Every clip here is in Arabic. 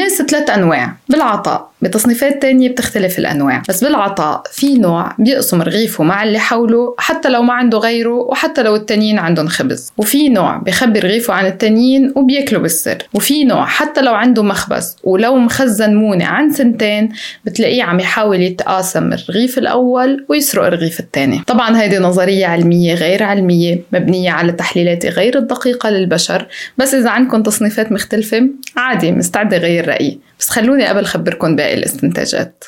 الناس ثلاث أنواع بالعطاء بتصنيفات تانية بتختلف الأنواع بس بالعطاء في نوع بيقسم رغيفه مع اللي حوله حتى لو ما عنده غيره وحتى لو التانيين عندهم خبز وفي نوع بخبي رغيفه عن التانيين وبياكله بالسر وفي نوع حتى لو عنده مخبز ولو مخزن مونة عن سنتين بتلاقيه عم يحاول يتقاسم الرغيف الأول ويسرق الرغيف الثاني طبعا هيدي نظرية علمية غير علمية مبنية على تحليلات غير الدقيقة للبشر بس إذا عندكم تصنيفات مختلفة عادي مستعدة غير رأيي. بس خلوني قبل خبركم باقي الاستنتاجات.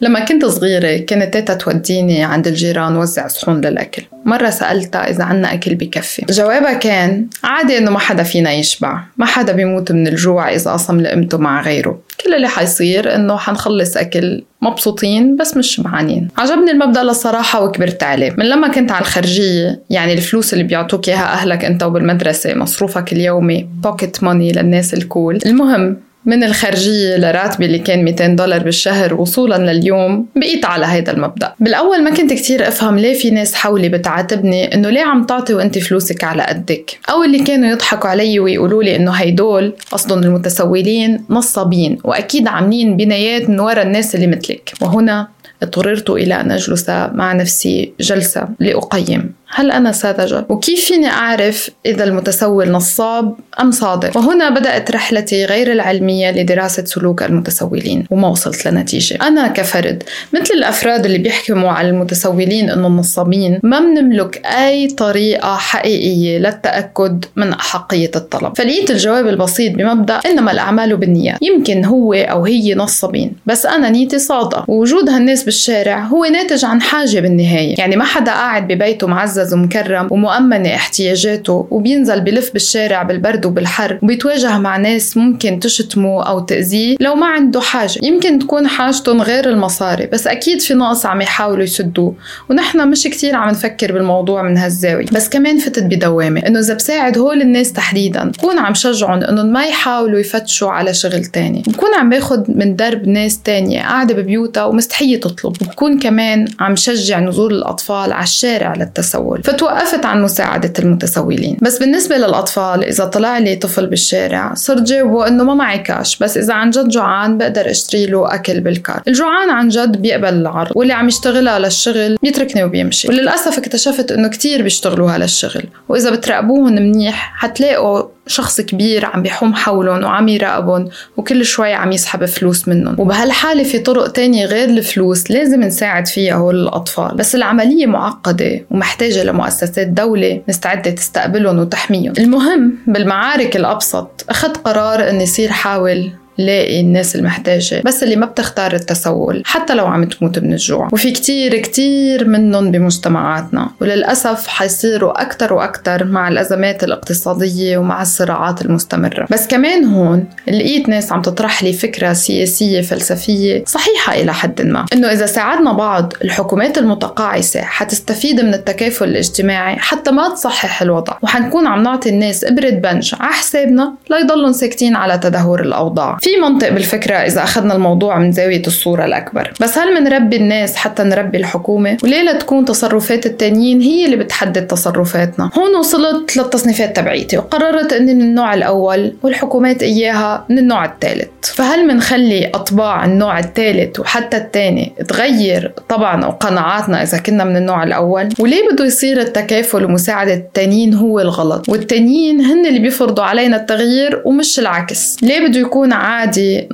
لما كنت صغيرة كانت تيتا توديني عند الجيران وزع صحون للأكل. مرة سألتها إذا عنا أكل بكفي. جوابها كان عادي إنه ما حدا فينا يشبع. ما حدا بيموت من الجوع إذا قسم لقمته مع غيره. كل اللي حيصير إنه حنخلص أكل مبسوطين بس مش شبعانين عجبني المبدأ للصراحة وكبرت عليه من لما كنت على الخرجية يعني الفلوس اللي بيعطوك إياها أهلك أنت وبالمدرسة مصروفك اليومي pocket money للناس ال cool المهم من الخرجية لراتبي اللي كان 200 دولار بالشهر وصولا لليوم بقيت على هيدا المبدأ. بالأول ما كنت كتير أفهم ليه في ناس حولي بتعاتبني إنه ليه عم تعطي وأنت فلوسك على قدك. أو اللي كانوا يضحكوا علي ويقولوا لي إنه هيدول قصدهم المتسولين نصابين وأكيد عاملين بنايات من ورا الناس اللي مثلك. وهنا اضطررت إلى أن أجلس مع نفسي جلسة لأقيم. هل أنا ساذجة؟ وكيف فيني أعرف إذا المتسول نصاب أم صادق؟ وهنا بدأت رحلتي غير العلمية لدراسة سلوك المتسولين وما وصلت لنتيجة. أنا كفرد مثل الأفراد اللي بيحكموا على المتسولين أنهم نصابين ما بنملك أي طريقة حقيقية للتأكد من أحقية الطلب. فلقيت الجواب البسيط بمبدأ إنما الأعمال بالنيات يمكن هو أو هي نصابين بس أنا نيتي صادقة. ووجود هالناس بالشارع هو ناتج عن حاجة بالنهاية. يعني ما حدا قاعد ببيته معزز معزز ومكرم ومؤمنة احتياجاته وبينزل بلف بالشارع بالبرد وبالحر وبيتواجه مع ناس ممكن تشتمه أو تأذيه لو ما عنده حاجة. يمكن تكون حاجتهم غير المصاري بس أكيد في نقص عم يحاولوا يسدوه. ونحن مش كتير عم نفكر بالموضوع من هالزاوية. بس كمان فتت بدوامة إنه إذا بساعد هول الناس تحديدا بكون عم شجعهم إنهم ما يحاولوا يفتشوا على شغل تاني. بكون عم باخد من درب ناس تانية قاعدة ببيوتها ومستحية تطلب. وبكون كمان عم شجع نزول الأطفال على الشارع للتسول التسول فتوقفت عن مساعدة المتسولين. بس بالنسبة للأطفال إذا طلع لي طفل بالشارع صرت جاوبه إنه ما معي كاش. بس إذا عن جد جوعان بقدر أشتري له أكل بالكار. الجوعان عن جد بيقبل العرض واللي عم يشتغلها للشغل بيتركني وبيمشي. وللأسف اكتشفت إنه كتير بيشتغلوها للشغل وإذا بتراقبوهم منيح حتلاقوا شخص كبير عم بيحوم حولهم وعم يراقبهم وكل شوي عم يسحب فلوس منهم. وبهالحالة في طرق تانية غير الفلوس لازم نساعد فيها هول الأطفال. بس العملية معقدة ومحتاجة لمؤسسات دولة مستعدة تستقبلهم وتحميهم. المهم بالمعارك الأبسط أخذت قرار أني صير حاول لاقي الناس المحتاجة بس اللي ما بتختار التسول حتى لو عم تموت من الجوع. وفي كتير كتير منهم بمجتمعاتنا. وللأسف حيصيروا أكتر وأكتر مع الأزمات الاقتصادية ومع الصراعات المستمرة. بس كمان هون لقيت ناس عم تطرح لي فكرة سياسية فلسفية صحيحة إلى حد ما. إنه إذا ساعدنا بعض الحكومات المتقاعسة حتستفيد من التكافل الاجتماعي حتى ما تصحح الوضع. وحنكون عم نعطي الناس إبرة بنج على حسابنا ليضلوا ساكتين على تدهور الأوضاع. في منطق بالفكرة إذا أخذنا الموضوع من زاوية الصورة الأكبر. بس هل منربي الناس حتى نربي الحكومة؟ وليه لا تكون تصرفات التانيين هي اللي بتحدد تصرفاتنا؟ هون وصلت للتصنيفات تبعيتي وقررت أني من النوع الأول والحكومات إياها من النوع الثالث. فهل منخلي أطباع النوع الثالث وحتى الثاني تغير طبعا وقناعاتنا إذا كنا من النوع الأول؟ وليه بده يصير التكافل ومساعدة التانيين هو الغلط؟ والتانيين هن اللي بيفرضوا علينا التغيير ومش العكس. ليه بده يكون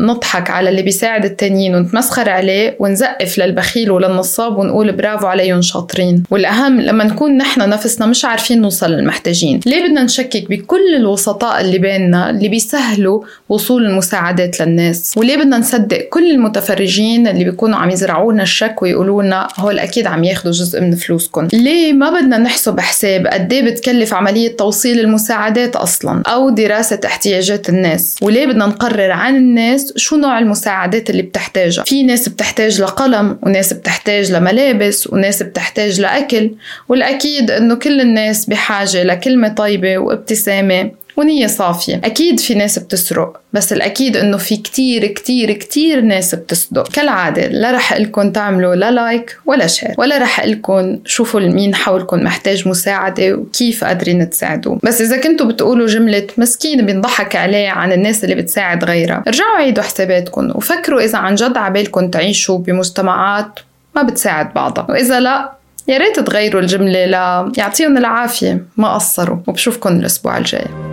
نضحك على اللي بيساعد التانيين ونتمسخر عليه ونزقف للبخيل وللنصاب ونقول برافو عليهم شاطرين. والأهم لما نكون نحن نفسنا مش عارفين نوصل للمحتاجين. ليه بدنا نشكك بكل الوسطاء اللي بيننا اللي بيسهلوا وصول المساعدات للناس؟ وليه بدنا نصدق كل المتفرجين اللي بيكونوا عم يزرعوا لنا الشك ويقولوا لنا هول أكيد عم ياخذوا جزء من فلوسكم ليه ما بدنا نحسب حساب قد إيه بتكلف عملية توصيل المساعدات أصلا أو دراسة احتياجات الناس؟ وليه بدنا نقرر عن الناس شو نوع المساعدات اللي بتحتاجها. في ناس بتحتاج لقلم وناس بتحتاج لملابس وناس بتحتاج لأكل والأكيد أنه كل الناس بحاجة لكلمة طيبة وابتسامة. ونية صافية. أكيد في ناس بتسرق بس الأكيد إنه في كتير كتير كتير ناس بتصدق. كالعادة لا رح قلكم تعملوا لا like ولا share ولا رح قلكم شوفوا مين حولكم محتاج مساعدة وكيف قادرين تساعدوه. بس إذا كنتوا بتقولوا جملة مسكين بينضحك عليه عن الناس اللي بتساعد غيرها ارجعوا عيدوا حساباتكم وفكروا إذا عن جد عبالكم تعيشوا بمجتمعات ما بتساعد بعضها. وإذا لا يا ريت تغيروا الجملة لا يعطيهم العافية ما قصروا وبشوفكن الأسبوع الجاي.